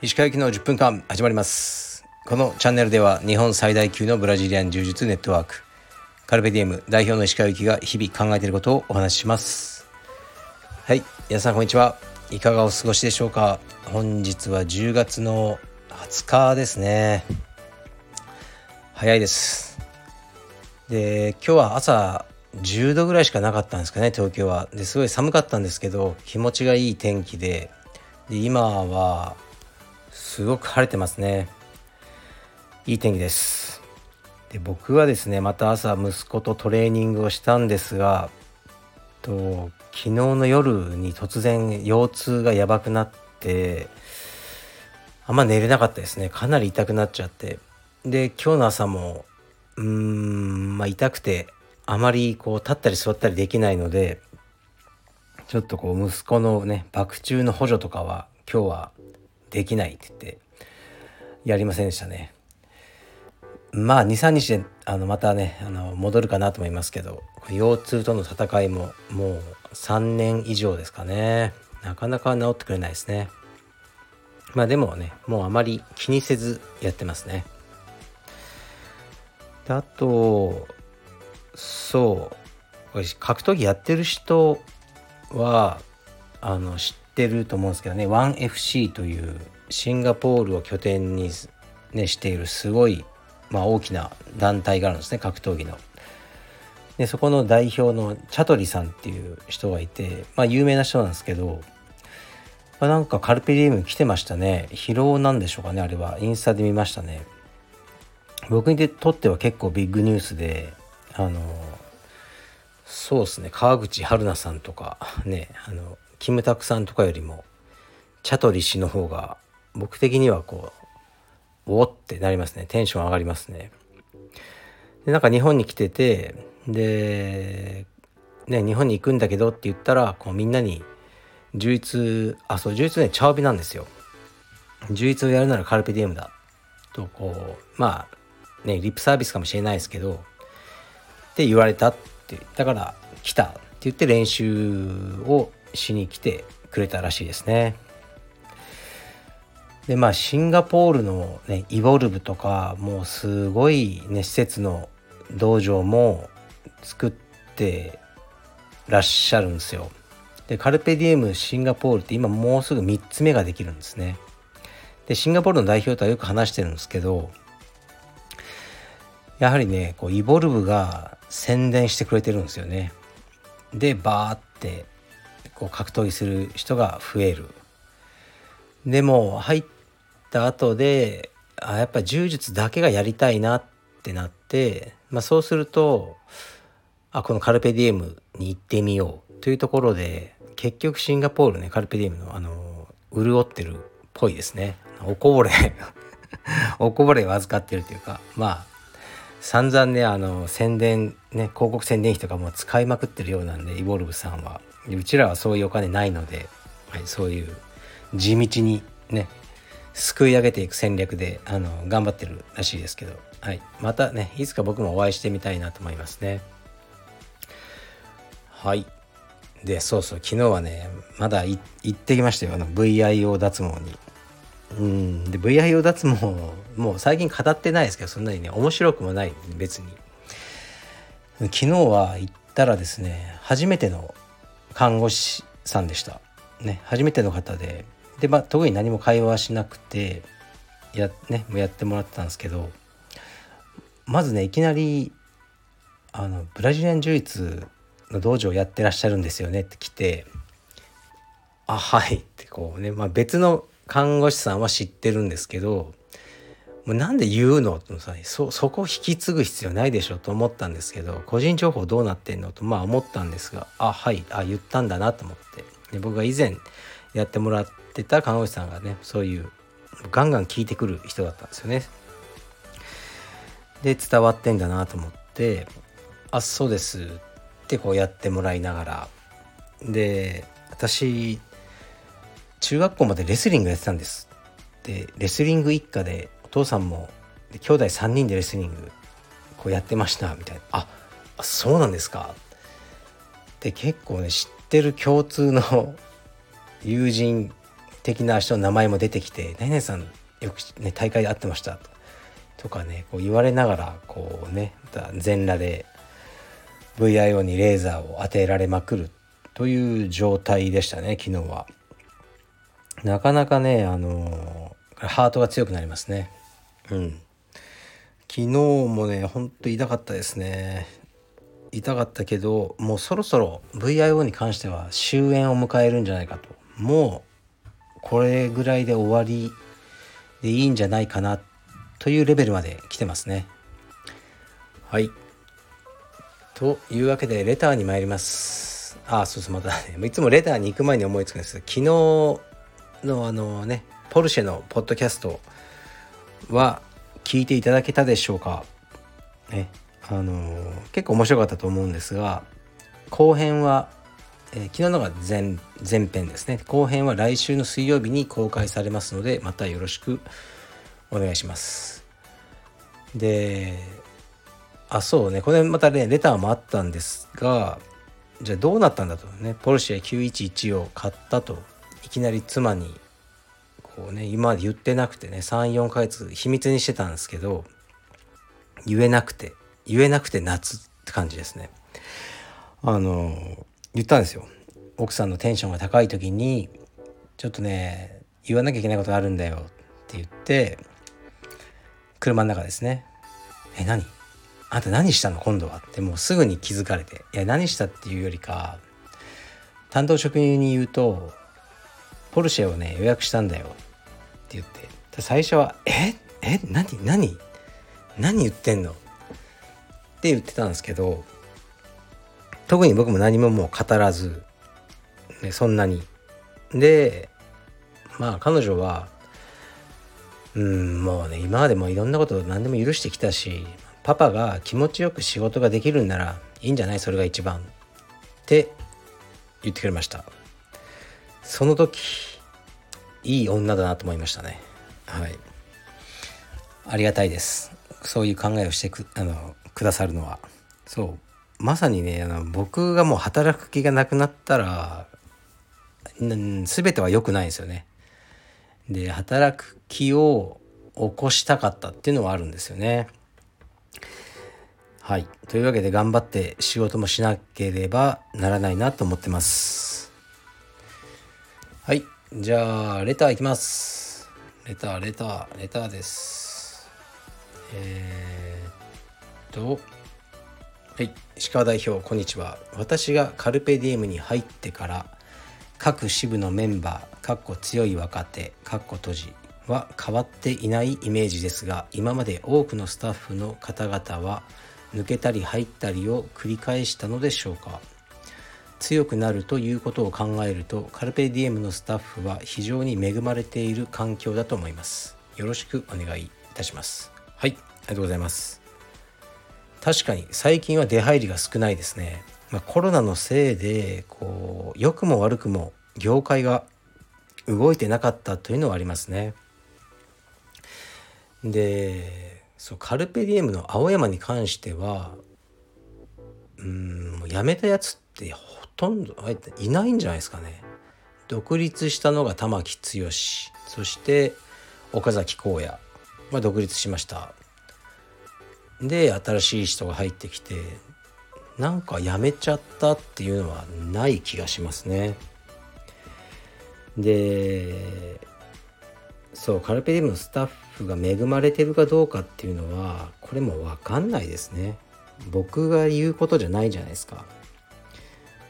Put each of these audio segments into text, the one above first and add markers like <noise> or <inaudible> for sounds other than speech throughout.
石川行きの10分間始まります。このチャンネルでは日本最大級のブラジリアン柔術ネットワークカルペディエム代表の石川行きが日々考えていることをお話しします。はい皆さんこんにちは。いかがお過ごしでしょうか。本日は10月の20日ですね。早いです。で今日は朝10度ぐらいしかなかったんですかね東京は。ですごい寒かったんですけど気持ちがいい天気で。で今はすごく晴れてますね。いい天気です。で僕はですねまた朝息子とトレーニングをしたんですがと昨日の夜に突然腰痛がやばくなってあんま寝れなかったですね。かなり痛くなっちゃって。で今日の朝もうーんまあ痛くてあまりこう立ったり座ったりできないのでちょっとこう息子のね爆中の補助とかは今日はできないって言ってやりませんでしたね。まあ23日であのまたねあの戻るかなと思いますけど腰痛との戦いももう3年以上ですかね。なかなか治ってくれないですね。まあでもねもうあまり気にせずやってますね。であとそう。格闘技やってる人はあの知ってると思うんですけどね。1FC というシンガポールを拠点に、ね、しているすごい、まあ、大きな団体があるんですね。格闘技の。でそこの代表のチャトリさんっていう人がいて、まあ、有名な人なんですけど、まあ、なんかカルペディエム来てましたね。疲労なんでしょうかねあれは。インスタで見ましたね。僕にとっては結構ビッグニュースであのそうですね。川口春奈さんとかねあのキムタクさんとかよりもチャトリ氏の方が僕的にはこうおってなりますね。テンション上がりますね。でなんか日本に来ててでね日本に行くんだけどって言ったらこうみんなに充実あそう充実ね茶帯なんですよ。充実をやるならカルペディエムだとこうまあねリップサービスかもしれないですけどって言われたってだから来たって言って練習をしに来てくれたらしいですね。でまあシンガポールのねイボルブとかもうすごいね施設の道場も作ってらっしゃるんですよ。でカルペディエムシンガポールって今もうすぐ3つ目ができるんですね。でシンガポールの代表とはよく話してるんですけどやはりねこうイボルブが宣伝してくれてるんですよね。でバーってこう格闘技する人が増える。でも入った後であやっぱ柔術だけがやりたいなってなって、まあ、そうするとあこのカルペディエムに行ってみようというところで結局シンガポールねカルペディエムのあの潤ってるっぽいですねおこぼれ <laughs> おこぼれを預かってるというかまあ散々ねあの宣伝ね広告宣伝費とかも使いまくってるようなんでイボルブさんは。うちらはそういうお金ないので、はい、そういう地道にねすくい上げていく戦略であの頑張ってるらしいですけど、はい、またねいつか僕もお会いしてみたいなと思いますね。はい。でそうそう昨日はねまだ行ってきましたよ。あの VIO 脱毛に。うん。で VIO 脱毛もう最近語ってないですけどそんなにね面白くもない別に。昨日は行ったらですね初めての看護師さんでした。ね初めての方で。で、まあ、特に何も会話しなくてや,、ね、やってもらってたんですけどまずねいきなりあのブラジリアン柔術の道場をやってらっしゃるんですよねって来て「あはい」ってこうね、まあ、別の看護師さんは知ってるんですけどもうなんで言うの？とさそそこ引き継ぐ必要ないでしょと思ったんですけど個人情報どうなってんのとまあ思ったんですがあはいあ言ったんだなと思って。で僕が以前やってもらってた看護師さんがねそういうガンガン聞いてくる人だったんですよね。で伝わってんだなと思って「あそうです」ってこうやってもらいながら。で私中学校までレスリングやってたんです。でレスリング一家でお父さんもで兄弟3人でレスリングこうやってましたみたいな「あそうなんですか」で結構ね知ってる共通の友人的な人の名前も出てきて「何々さんよく、ね、大会で会ってました」とかねこう言われながらこうね全裸で VIO にレーザーを当てられまくるという状態でしたね昨日は。なかなかねあのハートが強くなりますね。うん。昨日もねほんと痛かったですね。痛かったけどもうそろそろ VIO に関しては終焉を迎えるんじゃないかともうこれぐらいで終わりでいいんじゃないかなというレベルまで来てますね。はい。というわけでレターに参ります。あ、そうそう、またね、いつもレターに行く前に思いつくんですけど、昨日のあのね、ポルシェのポッドキャストは聞いていただけたでしょうか？ね、あの結構面白かったと思うんですが、後編は、えー、昨日のが前前編ですね。後編は来週の水曜日に公開されますので、またよろしくお願いします。であそうねこれまたねレターもあったんですがじゃあどうなったんだとねポルシェ911を買ったといきなり妻にこうね今まで言ってなくてね34ヶ月秘密にしてたんですけど言えなくて言えなくて夏って感じですね。あの言ったんですよ。奥さんのテンションが高い時にちょっとね言わなきゃいけないことがあるんだよって言って車の中ですね。え何？あんた何したの？今度は？ってもうすぐに気づかれていや何したっていうよりか担当職員に言うとポルシェをね予約したんだよ。って言って。最初は「え？え？何？何？何言ってんの?」って言ってたんですけど特に僕も何ももう語らず、ね、そんなに。でまあ彼女はうんもうね今までもいろんなこと何でも許してきたしパパが気持ちよく仕事ができるんならいいんじゃない？それが一番。って言ってくれました。その時いい女だなと思いましたねはいありがたいですそういう考えをしてくあのくださるのはそうまさにねあの僕がもう働く気がなくなったら全ては良くないですよねで働く気を起こしたかったっていうのはあるんですよね。はい。というわけで頑張って仕事もしなければならないなと思ってます。はい。じゃあ、レターいきます。レター、レター、レターです。えー、っと、はい。石川代表、こんにちは。私がカルペディエムに入ってから、各支部のメンバー、かっこ強い若手、かっこ閉じは変わっていないイメージですが今まで多くのスタッフの方々は抜けたり入ったりを繰り返したのでしょうか？強くなるということを考えるとカルペディエムのスタッフは非常に恵まれている環境だと思います。よろしくお願いいたします。はいありがとうございます。確かに最近は出入りが少ないですね、まあ、コロナのせいでこう良くも悪くも業界が動いてなかったというのはありますね。でそうカルペディエムの青山に関してはうんもう辞めたやつってほとんどいないんじゃないですかね。独立したのが玉木剛。そして岡崎公也。は独立しました。で新しい人が入ってきてなんか辞めちゃったっていうのはない気がしますね。でそうカルペディウムのスタッフが恵まれてるかどうかっていうのはこれも分かんないですね。僕が言うことじゃないじゃないですか。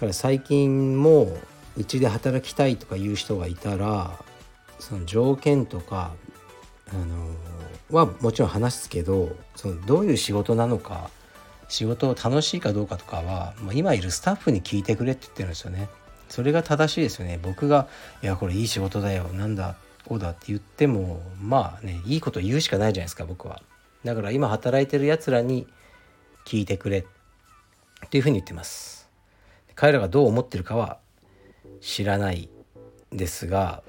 から最近もうちで働きたいとかいう人がいたらその条件とかあのはもちろん話すけどそのどういう仕事なのか仕事を楽しいかどうかとかは、まあ、今いるスタッフに聞いてくれって言ってるんですよね。それが正しいですよね。僕が「いやこれいい仕事だよなんだこうだって言ってもまあねいいこと言うしかないじゃないですか僕はだから今働いてるやつらに聞いてくれっていうふうに言ってます彼らがどう思ってるかは知らないですが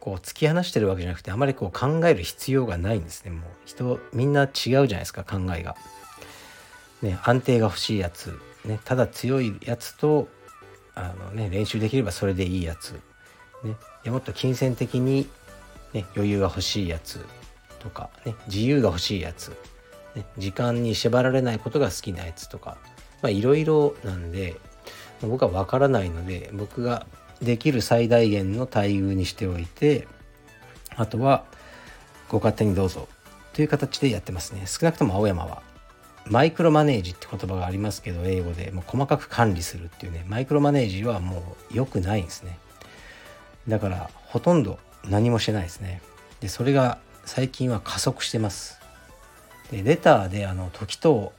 こう突き放してるわけじゃなくてあまりこう考える必要がないんですね。もう人みんな違うじゃないですか考えが。ね、安定が欲しいやつ、ね、ただ強いやつとあの、ね、練習できればそれでいいやつ、ね、でもっと金銭的に、ね、余裕が欲しいやつ。とか、ね、自由が欲しいやつ、ね、時間に縛られないことが好きなやつとか。いろいろなんで僕は分からないので僕ができる最大限の待遇にしておいてあとはご勝手にどうぞという形でやってますね。少なくとも青山はマイクロマネージって言葉がありますけど英語でもう細かく管理するっていうねマイクロマネージはもう良くないんですね。だからほとんど何もしてないですね。でそれが最近は加速してます。でレターであの時と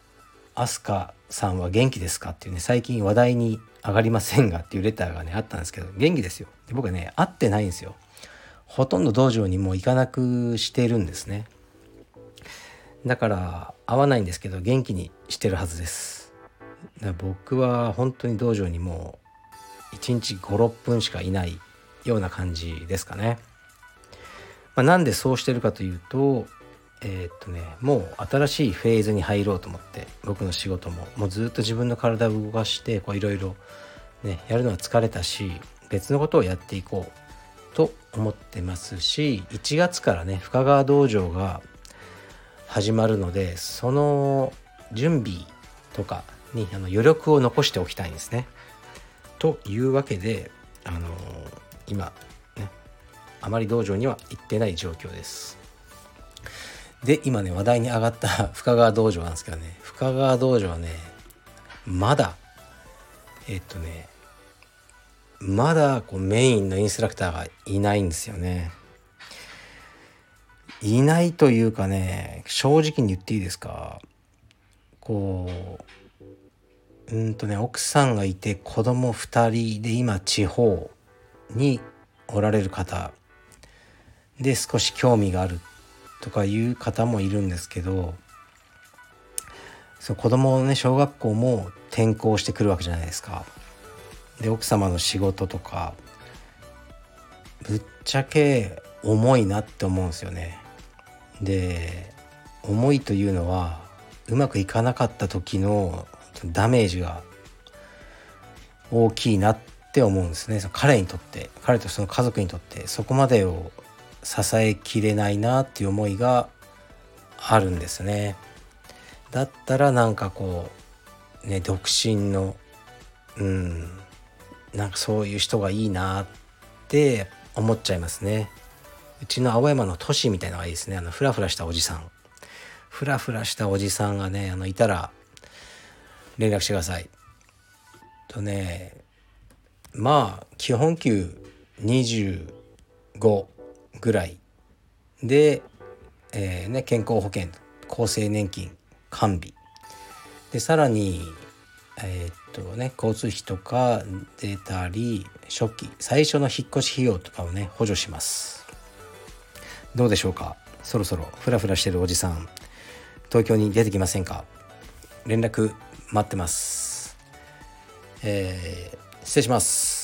飛鳥さんは元気ですかっていうね最近話題に上がりませんがっていうレターがねあったんですけど元気ですよ。で僕はね会ってないんですよ。ほとんど道場にもう行かなくしてるんですね。だから会わないんですけど元気にしてるはずです。僕は本当に道場にもう1日56分しかいないような感じですかね、まあ、なんでそうしてるかというとえー、っとねもう新しいフェーズに入ろうと思って僕の仕事ももうずっと自分の体を動かしていろいろねやるのは疲れたし別のことをやっていこうと思ってますし1月からね深川道場が始まるのでその準備とかにあの余力を残しておきたいんですね。というわけであのー、今ねあまり道場には行ってない状況です。で今ね話題に上がった <laughs> 深川道場なんですけどね深川道場はねまだえっとねまだこうメインのインストラクターがいないんですよね。いないというかね正直に言っていいですか？こううんとね奥さんがいて子供2人で今地方におられる方で少し興味があるとかいう方もいるんですけどそう子供のね小学校も転校してくるわけじゃないですか。で奥様の仕事とかぶっちゃけ重いなって思うんですよね。で重いというのはうまくいかなかった時のダメージが大きいなって思うんですね彼にとって彼とその家族にとってそこまでを支えきれないなっていう思いがあるんですね。だったらなんかこうね独身のうんなんかそういう人がいいなって思っちゃいますね。うちの青山の都市みたいなのがいいですね。あのフラフラしたおじさん。フラフラしたおじさんがねあのいたら連絡してください。とねまあ基本給25ぐらい。で、えーね、健康保険厚生年金完備。でさらにえー、っとね交通費とか出たり初期最初の引っ越し費用とかをね補助します。どうでしょうか？そろそろフラフラしてるおじさん。東京に出てきませんか？連絡待ってます。えー、失礼します。